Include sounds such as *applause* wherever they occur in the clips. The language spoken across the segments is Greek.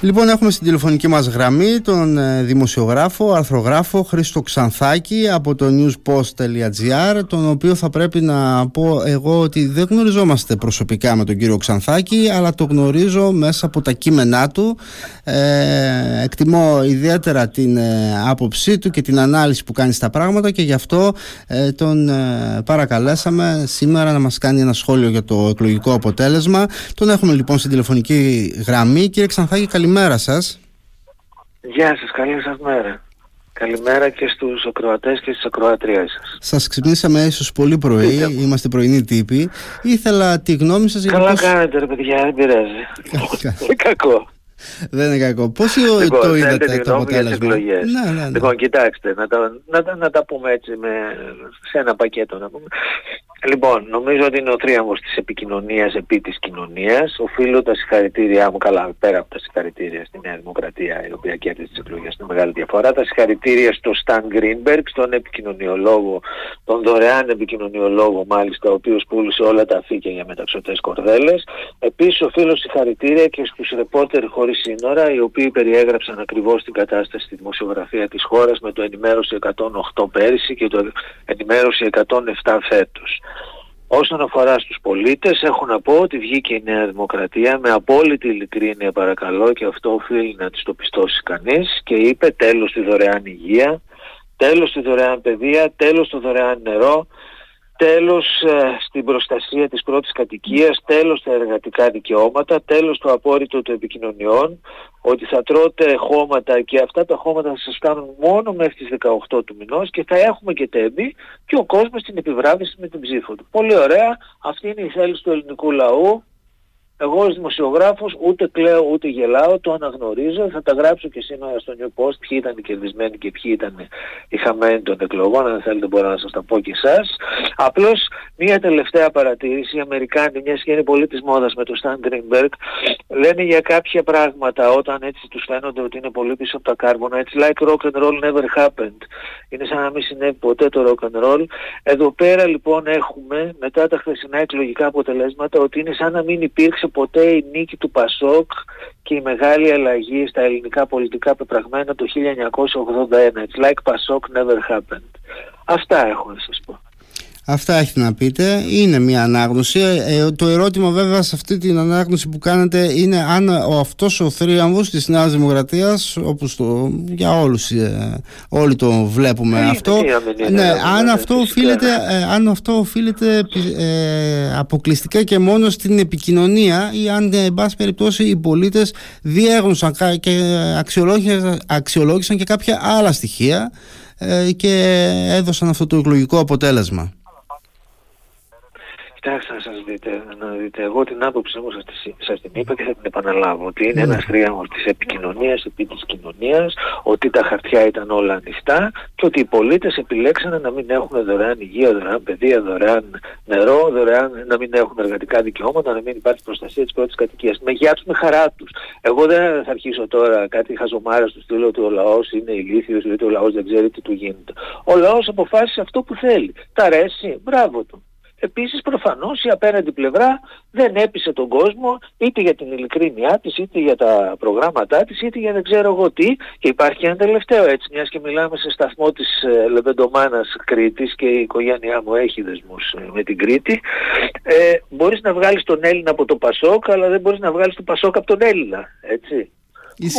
Λοιπόν, έχουμε στην τηλεφωνική μας γραμμή τον ε, δημοσιογράφο, αρθρογράφο Χρήστο Ξανθάκη από το newspost.gr τον οποίο θα πρέπει να πω εγώ ότι δεν γνωριζόμαστε προσωπικά με τον κύριο Ξανθάκη αλλά το γνωρίζω μέσα από τα κείμενά του. Ε, εκτιμώ ιδιαίτερα την ε, άποψή του και την ανάλυση που κάνει στα πράγματα και γι' αυτό ε, τον παρακαλέσαμε σήμερα να μας κάνει ένα σχόλιο για το εκλογικό αποτέλεσμα. Τον έχουμε λοιπόν στην τηλεφωνική γραμμή. Κύριε Ξανθάκη καλημέρα σας. Γεια σας, καλή σας μέρα. Καλημέρα και στους ακροατές και στις ακροατρίες σας. Σας ξυπνήσαμε ίσως πολύ πρωί, είμαστε πρωινοί τύποι. Ήθελα τη γνώμη σας... Καλά πώς... κάνετε ρε παιδιά, δεν πειράζει. *laughs* κακό. Δεν είναι κακό. Πώ λοιπόν, το είδατε το αποτέλεσμα; Ναι, ναι, ναι. Λοιπόν, κοιτάξτε, να τα, να, να τα πούμε έτσι με, σε ένα πακέτο. Να πούμε. Λοιπόν, νομίζω ότι είναι ο τρίαμβος της επικοινωνίας επί της κοινωνίας. Οφείλω τα συγχαρητήριά μου, καλά πέρα από τα συγχαρητήρια στη Νέα Δημοκρατία, η οποία κέρδισε τις εκλογές, είναι μεγάλη διαφορά. Τα συγχαρητήρια στο Σταν Γκρίνμπεργκ, στον επικοινωνιολόγο, τον δωρεάν επικοινωνιολόγο μάλιστα, ο οποίος πούλησε όλα τα αφήκια για μεταξωτές κορδέλες. Επίσης οφείλω συγχαρητήρια και στους ρεπόρτερ χωρίς σύνορα, οι οποίοι περιέγραψαν ακριβώς την κατάσταση στη δημοσιογραφία της χώρας με το ενημέρωση 108 πέρυσι και το ενημέρωση 107 φέτος. Όσον αφορά στους πολίτες έχω να πω ότι βγήκε η Νέα Δημοκρατία. Με απόλυτη ειλικρίνεια παρακαλώ και αυτό οφείλει να της το πιστώσει κανείς. Και είπε τέλος στη δωρεάν υγεία, τέλος στη δωρεάν παιδεία, τέλος στο δωρεάν νερό, τέλος ε, στην προστασία της πρώτης κατοικίας, τέλος στα εργατικά δικαιώματα, τέλος το απόρριτο των επικοινωνιών, ότι θα τρώτε χώματα και αυτά τα χώματα θα σας κάνουν μόνο μέχρι τις 18 του μηνός και θα έχουμε και τέμπη και ο κόσμος την επιβράβευση με την ψήφο του. Πολύ ωραία, αυτή είναι η θέληση του ελληνικού λαού, εγώ ως δημοσιογράφος ούτε κλαίω ούτε γελάω, το αναγνωρίζω, θα τα γράψω και σήμερα στο New Post ποιοι ήταν οι κερδισμένοι και ποιοι ήταν οι χαμένοι των εκλογών, αν θέλετε μπορώ να σας τα πω και εσάς. Απλώς μία τελευταία παρατήρηση, οι Αμερικάνοι, μιας και είναι πολύ της μόδας με τον Stan Greenberg, λένε για κάποια πράγματα όταν έτσι τους φαίνονται ότι είναι πολύ πίσω από τα κάρβουνα, έτσι like rock and roll never happened. Είναι σαν να μην συνέβη ποτέ το rock and roll. Εδώ πέρα λοιπόν έχουμε μετά τα χθεσινά εκλογικά αποτελέσματα ότι είναι σαν να μην υπήρξε ποτέ η νίκη του Πασόκ και η μεγάλη αλλαγή στα ελληνικά πολιτικά πεπραγμένα το 1981. It's like Πασόκ never happened. Αυτά έχω να σας πω. Αυτά έχετε να πείτε. Είναι μια ανάγνωση. Ε, το ερώτημα βέβαια σε αυτή την ανάγνωση που κάνετε είναι αν ο, αυτός ο θρίαμβος της Νέας Δημοκρατίας όπως το, για όλους ε, όλοι το βλέπουμε ε, αυτό ναι, αν, αυτό οφείλεται, ε, αν αυτό οφείλεται ε, αποκλειστικά και μόνο στην επικοινωνία ή αν εν πάση περιπτώσει οι πολίτες διέγνωσαν και αξιολόγησαν, αξιολόγησαν και κάποια άλλα στοιχεία και έδωσαν αυτό το εκλογικό αποτέλεσμα. Κοιτάξτε να σας δείτε, να δείτε, εγώ την άποψή μου σας, σας την είπα και θα την επαναλάβω, ότι είναι ναι. ένας θρίαμβος της επικοινωνίας επί της κοινωνίας, ότι τα χαρτιά ήταν όλα ανοιχτά και ότι οι πολίτες επιλέξανε να μην έχουν δωρεάν υγεία, δωρεάν παιδεία, δωρεάν νερό, δωρεάν, να μην έχουν εργατικά δικαιώματα, να μην υπάρχει προστασία της πρώτης κατοικίας. Με γεια τους, με χαρά τους. Εγώ δεν θα αρχίσω τώρα κάτι χαζομάρα στο στήλο ότι ο λαός είναι ηλίθιος ή ότι ο λαός δεν ξέρει τι του γίνεται. Ο λαός αποφάσισε αυτό που θέλει. Τα αρέσει, μπράβο του. Επίσης προφανώς η απέναντι πλευρά δεν έπεισε τον κόσμο είτε για την ειλικρίνειά της, είτε για τα προγράμματά της, είτε για δεν ξέρω εγώ τι. Και υπάρχει ένα τελευταίο έτσι, μιας και μιλάμε σε σταθμό της ε, Λεβεντομάνας Κρήτης και η οικογένειά μου έχει δεσμούς ε, με την Κρήτη. Ε, μπορείς να βγάλεις τον Έλληνα από το Πασόκ, αλλά δεν μπορείς να βγάλεις τον Πασόκ από τον Έλληνα. Έτσι.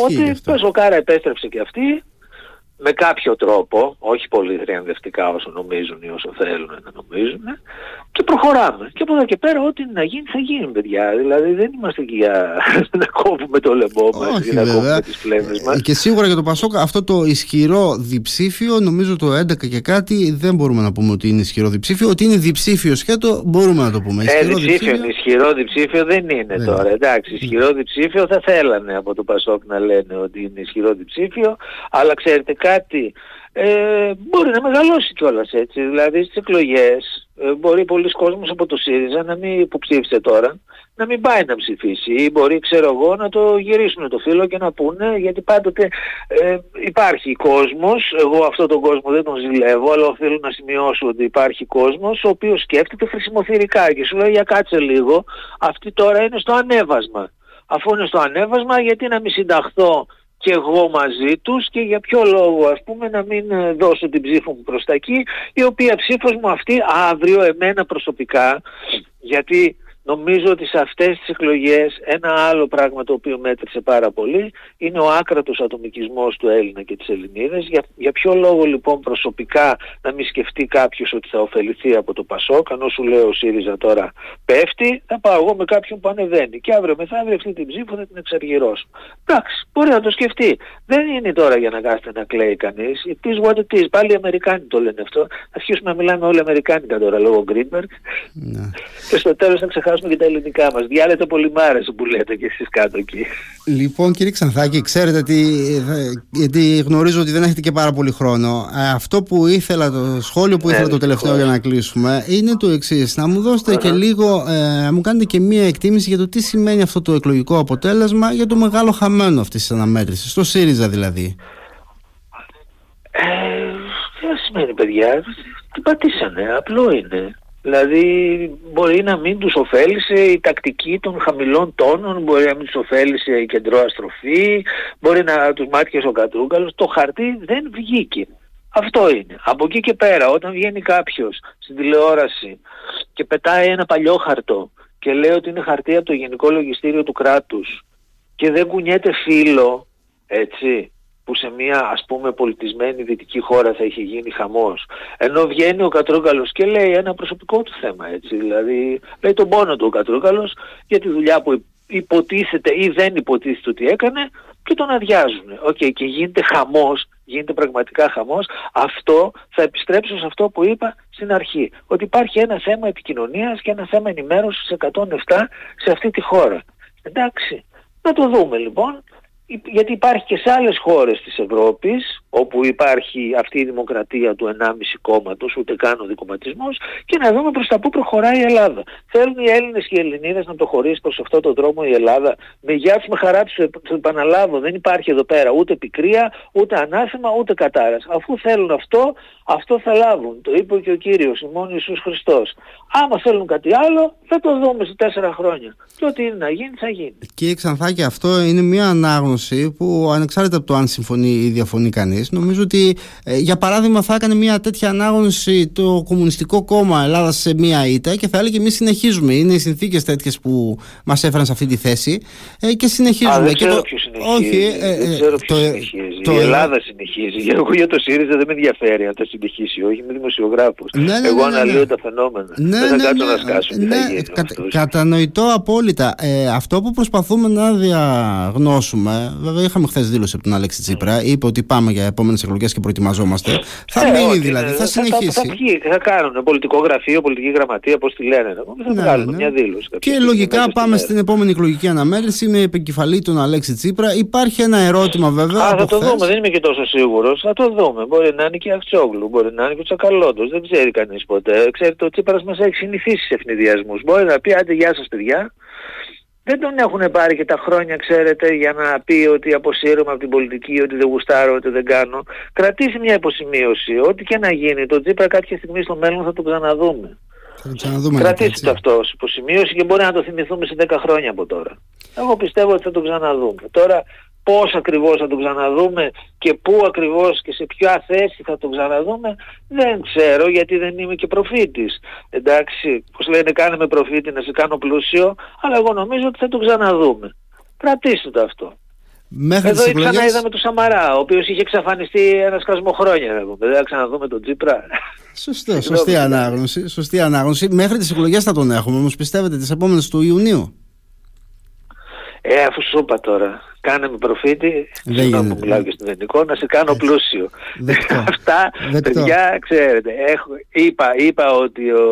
Ότι η Πασοκάρα επέστρεψε και αυτή, με κάποιο τρόπο, όχι πολύ θριαμβευτικά όσο νομίζουν ή όσο θέλουν να νομίζουν, και προχωράμε. Και από εδώ και πέρα ό,τι να γίνει θα γίνει παιδιά. Δηλαδή δεν είμαστε εκεί για *laughs* να κόβουμε το λαιμό μας ή να κόβουμε τις πλεύρες μας. Και σίγουρα για το Πασόκ αυτό το ισχυρό διψήφιο, νομίζω το 11 και κάτι, δεν μπορούμε να πούμε ότι είναι ισχυρό διψήφιο. Ότι είναι διψήφιο σκέτο μπορούμε να το πούμε. Ε, ισχυρό διψήφιο, διψήφιο, ισχυρό διψήφιο δεν είναι δεν τώρα. Εντάξει, ισχυρό διψήφιο θα θέλανε από το Πασόκ να λένε ότι είναι ισχυρό διψήφιο, αλλά ξέρετε κάτι, ε, μπορεί να μεγαλώσει κιόλας έτσι. Δηλαδή στις εκλογές ε, μπορεί πολλοί κόσμος από το ΣΥΡΙΖΑ να μην που ψήφισε τώρα να μην πάει να ψηφίσει ή μπορεί ξέρω εγώ να το γυρίσουν το φύλλο και να πούνε γιατί πάντοτε ε, υπάρχει κόσμος, εγώ αυτόν τον κόσμο δεν τον ζηλεύω αλλά θέλω να σημειώσω ότι υπάρχει κόσμος ο οποίος σκέφτεται χρησιμοθυρικά και σου λέει για κάτσε λίγο, αυτή τώρα είναι στο ανέβασμα αφού είναι στο ανέβασμα γιατί να μην συνταχθώ και εγώ μαζί τους και για ποιο λόγο ας πούμε να μην ε, δώσω την ψήφο μου προς τα εκεί η οποία ψήφος μου αυτή αύριο εμένα προσωπικά γιατί Νομίζω ότι σε αυτές τις εκλογές ένα άλλο πράγμα το οποίο μέτρησε πάρα πολύ είναι ο άκρατος ατομικισμός του Έλληνα και της Ελληνίδας. Για, για ποιο λόγο λοιπόν προσωπικά να μην σκεφτεί κάποιος ότι θα ωφεληθεί από το Πασόκ, ενώ σου λέω ο ΣΥΡΙΖΑ τώρα πέφτει, θα πάω εγώ με κάποιον που ανεβαίνει και αύριο μεθαύριο αυτή την ψήφο θα την εξαργυρώσω. Εντάξει, μπορεί να το σκεφτεί. Δεν είναι τώρα για να κάθεται να κλαίει κανείς. It is what it is. Πάλι οι Αμερικάνοι το λένε αυτό. Θα αρχίσουμε να μιλάμε όλοι Αμερικάνικα τώρα λόγω Γκρίνμπεργκ. Ναι. Και στο τέλος θα ξεχάσουμε ξεχάσουμε και τα ελληνικά μας. Διάλετε πολύ μ' άρεσε που λέτε και εσείς κάτω εκεί. Λοιπόν κύριε Ξανθάκη, ξέρετε τι, γιατί γνωρίζω ότι δεν έχετε και πάρα πολύ χρόνο. Ε, αυτό που ήθελα, το σχόλιο που ήθελα ναι, το τελευταίο για να κλείσουμε είναι το εξής. Να μου δώσετε και λίγο, ε, μου κάνετε και μία εκτίμηση για το τι σημαίνει αυτό το εκλογικό αποτέλεσμα για το μεγάλο χαμένο αυτής της αναμέτρησης, στο ΣΥΡΙΖΑ δηλαδή. Ε, τι σημαίνει παιδιά, τι πατήσανε, απλό είναι. Δηλαδή μπορεί να μην τους ωφέλησε η τακτική των χαμηλών τόνων, μπορεί να μην τους ωφέλησε η κεντρώαστροφή, μπορεί να τους μάτιασε ο Κατρούγκαλος. Το χαρτί δεν βγήκε. Αυτό είναι. Από εκεί και πέρα όταν βγαίνει κάποιος στην τηλεόραση και πετάει ένα παλιό χαρτό και λέει ότι είναι χαρτί από το Γενικό Λογιστήριο του κράτους και δεν κουνιέται φύλλο, έτσι, που σε μια ας πούμε πολιτισμένη δυτική χώρα θα είχε γίνει χαμός. Ενώ βγαίνει ο Κατρούγκαλος και λέει ένα προσωπικό του θέμα έτσι. Δηλαδή λέει τον πόνο του ο Κατρούγκαλος για τη δουλειά που υποτίθεται ή δεν υποτίθεται ότι έκανε και τον αδειάζουν. Okay, και γίνεται χαμός, γίνεται πραγματικά χαμός. Αυτό θα επιστρέψω σε αυτό που είπα στην αρχή. Ότι υπάρχει ένα θέμα επικοινωνίας και ένα θέμα ενημέρωσης 107 σε αυτή τη χώρα. Εντάξει, να το δούμε λοιπόν γιατί υπάρχει και σε άλλες χώρες της Ευρώπης όπου υπάρχει αυτή η δημοκρατία του 1,5 κόμματος, ούτε καν ο δικοματισμός και να δούμε προς τα πού προχωράει η Ελλάδα. Θέλουν οι Έλληνες και οι Ελληνίδες να προχωρήσει προς αυτόν τον δρόμο η Ελλάδα. Με γεια τους, με χαρά τους, το επαναλάβω, δεν υπάρχει εδώ πέρα ούτε πικρία, ούτε ανάθεμα, ούτε κατάρας. Αφού θέλουν αυτό, αυτό θα λάβουν. Το είπε και ο Κύριος, ημών Ιησούς Χριστός. Άμα θέλουν κάτι άλλο, θα το δούμε σε τέσσερα χρόνια. Και ό,τι είναι να γίνει, θα γίνει. Κύριε Ξανθάκη, αυτό είναι μια ανάγνωση που ανεξάρτητα από το αν συμφωνεί ή διαφωνεί κανείς, νομίζω ότι ε, για παράδειγμα θα έκανε μια τέτοια ανάγνωση το Κομμουνιστικό Κόμμα Ελλάδας σε μια ήττα και θα έλεγε εμείς συνεχίζουμε. Είναι οι συνθήκες τέτοιες που μας έφεραν σε αυτή τη θέση ε, και συνεχίζουμε. Α, δεν ξέρω το... ποιος συνεχίζει. Όχι, ε, ε, δεν ξέρω ποιος συνεχίζει. Το... Η Ελλάδα συνεχίζει. Εγώ για το ΣΥΡΙΖΑ δεν με ενδιαφέρει αν το συνεχίσει. Όχι, είμαι δημοσιογράφος. Ναι, ναι, ναι, Εγώ ναι, ναι, αναλύω τα φαινόμενα. Ναι, δεν θα κάτσω να σκάσω. Ναι, κα, κατανοητό απόλυτα. Ε, αυτό που προσπαθούμε να διαγνώσουμε, βέβαια είχαμε χθες δήλωση από τον Αλέξη Τσίπρα, είπε ότι πάμε για επόμενες εκλογές και προετοιμαζόμαστε. Θα ε, μείνει δηλαδή, θα συνεχίσει. Θα, θα, θα, κάνουν πολιτικό γραφείο, πολιτική γραμματεία, πώς τη λένε. Θα ναι, βγάλουν ναι. μια δήλωση. Και λογικά πάμε στην επόμενη εκλογική αναμέτρηση με επικεφαλή τον Αλέξη Τσίπρα. Υπάρχει ένα ερώτημα βέβαια. Α, θα το δούμε, δεν είμαι και τόσο σίγουρος. Θα το δούμε. Μπορεί να είναι και Αξιόγλου, μπορεί να είναι και ο Τσακαλώτος. Δεν ξέρει κανείς ποτέ. Ξέρετε, ο Τσίπρας μας έχει συνηθίσει σε ευνηδιασμούς. Μπορεί να πει, άντε, γεια σας, παιδιά δεν τον έχουν πάρει και τα χρόνια, ξέρετε, για να πει ότι αποσύρομαι από την πολιτική, ότι δεν γουστάρω, ότι δεν κάνω. Κρατήσει μια υποσημείωση. Ό,τι και να γίνει, το Τζίπρα κάποια στιγμή στο μέλλον θα το ξαναδούμε. Θα το ξαναδούμε. Κρατήστε το αυτός ως υποσημείωση και μπορεί να το θυμηθούμε σε 10 χρόνια από τώρα. Εγώ πιστεύω ότι θα το ξαναδούμε. Τώρα πώς ακριβώς θα το ξαναδούμε και πού ακριβώς και σε ποια θέση θα το ξαναδούμε δεν ξέρω γιατί δεν είμαι και προφήτης. Εντάξει, πώς λένε κάνε με προφήτη να σε κάνω πλούσιο, αλλά εγώ νομίζω ότι θα το ξαναδούμε. Κρατήστε το αυτό. Μέχρι Εδώ ξανά είδαμε τον Σαμαρά, ο οποίος είχε εξαφανιστεί ένα σκασμό χρόνια. Δεν θα ξαναδούμε τον Τζίπρα. Σωστό, σωστή ανάγνωση, σωστή ανάγνωση. Μέχρι τις εκλογές θα τον έχουμε, όμως πιστεύετε τις επόμενες του Ιουνίου; Ε, αφού σου είπα τώρα, κάνε με προφήτη, συγγνώμη που μιλάω και στην ελληνικό, να σε κάνω πλούσιο. *laughs* Αυτά, παιδιά, ξέρετε, έχω, είπα, είπα ότι ο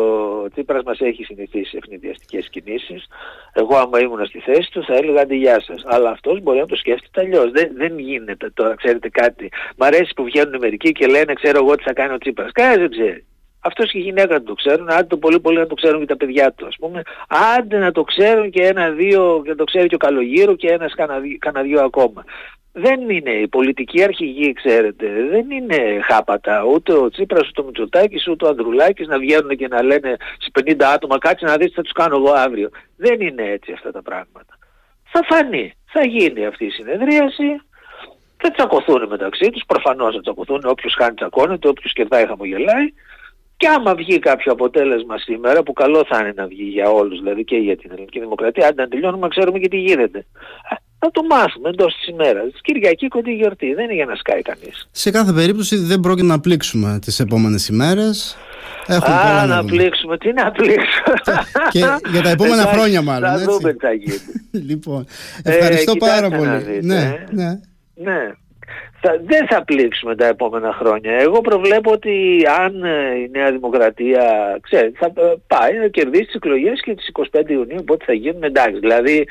Τσίπρας μας έχει συνηθίσει σε ευνηδιαστικές κινήσεις. Εγώ άμα ήμουν στη θέση του θα έλεγα αντιγεια σας. Αλλά αυτός μπορεί να το σκέφτεται αλλιώς. Δεν, δεν γίνεται τώρα, ξέρετε κάτι. Μ' αρέσει που βγαίνουν μερικοί και λένε, ξέρω εγώ τι θα κάνει ο Τσίπρας. Κανένας δεν ξέρει. Αυτός και η γυναίκα του το ξέρουν, άντε το πολύ πολύ να το ξέρουν και τα παιδιά του ας πούμε, άντε να το ξέρουν και ένα-δύο, και το ξέρει και ο Καλογύρου και ένας κανένα δύο ακόμα. Δεν είναι η πολιτική αρχηγή, ξέρετε, δεν είναι χάπατα. Ούτε ο Τσίπρας, ούτε ο Μητσοτάκης, ούτε ο Ανδρουλάκης να βγαίνουν και να λένε σε 50 άτομα κάτσε να δεις τι θα τους κάνω εγώ αύριο. Δεν είναι έτσι αυτά τα πράγματα. θα φανεί. Θα γίνει αυτή η συνεδρίαση, θα τσακωθούν μεταξύ τους, προφανώς θα τσακωθούν, όποιος χάνει τσακώνεται, όποιος κερδάει χαμογελάει και άμα βγει κάποιο αποτέλεσμα σήμερα, που καλό θα είναι να βγει για όλους, δηλαδή και για την ελληνική δημοκρατία, αν να τελειώνουμε ξέρουμε και τι γίνεται. Θα το μάθουμε εντός της ημέρας. Κυριακή κοντή γιορτή, δεν είναι για να σκάει κανείς. Σε κάθε περίπτωση δεν πρόκειται να πλήξουμε τις επόμενες ημέρες. Έχουμε Α, να, να πλήξουμε. Τι να πλήξουμε. *laughs* και για τα επόμενα χρόνια μάλλον. Θα δούμε τι θα γίνει. *laughs* λοιπόν, ευχαριστώ ε, πάρα πολύ. Δείτε, ναι, ε. ναι. ναι θα, δεν θα πλήξουμε τα επόμενα χρόνια. Εγώ προβλέπω ότι αν ε, η Νέα Δημοκρατία ξέρει, θα ε, πάει να κερδίσει τις εκλογές και τις 25 Ιουνίου πότε θα γίνουν εντάξει. Δηλαδή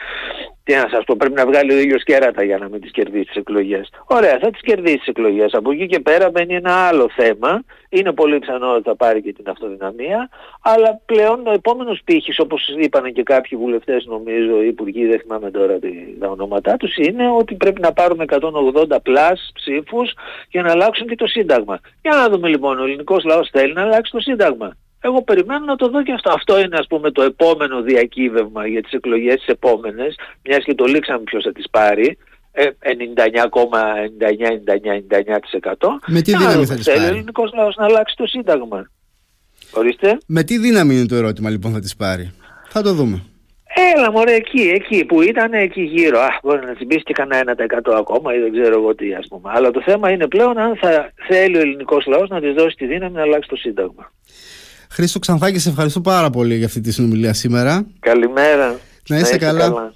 τι να σας πω, πρέπει να βγάλει ο ήλιος κέρατα για να μην τις κερδίσει τις εκλογές. Ωραία, θα τις κερδίσει τις εκλογές. Από εκεί και πέρα μπαίνει ένα άλλο θέμα. Είναι πολύ πιθανό ότι θα πάρει και την αυτοδυναμία, αλλά πλέον ο επόμενος πύχης, όπως είπαν και κάποιοι βουλευτές νομίζω, οι υπουργοί, δεν θυμάμαι τώρα τα ονόματά τους, είναι ότι πρέπει να πάρουμε 180 πλάς ψήφους για να αλλάξουν και το Σύνταγμα. Για να δούμε λοιπόν, ο ελληνικός λαός θέλει να αλλάξει το Σύνταγμα. Εγώ περιμένω να το δω και αυτό. Αυτό είναι ας πούμε το επόμενο διακύβευμα για τις εκλογές τις επόμενες, μιας και το λήξαμε ποιος θα τις πάρει. 99,9999%. Με τι δύναμη θα τις πάρει; Θέλει ο ελληνικός λαός να αλλάξει το σύνταγμα. Ορίστε. Με τι δύναμη είναι το ερώτημα λοιπόν θα τις πάρει; Θα το δούμε. Έλα μωρέ εκεί, εκεί που ήταν εκεί γύρω. Α, μπορεί να τσιμπήσει και κανένα 1% ακόμα ή δεν ξέρω εγώ τι ας πούμε. Αλλά το θέμα είναι πλέον αν θα θέλει ο ελληνικός λαός να της δώσει τη δύναμη να αλλάξει το σύνταγμα. Χρήστο Ξανθάκη, σε ευχαριστώ πάρα πολύ για αυτή τη συνομιλία σήμερα. Καλημέρα. Να είστε, καλά. καλά.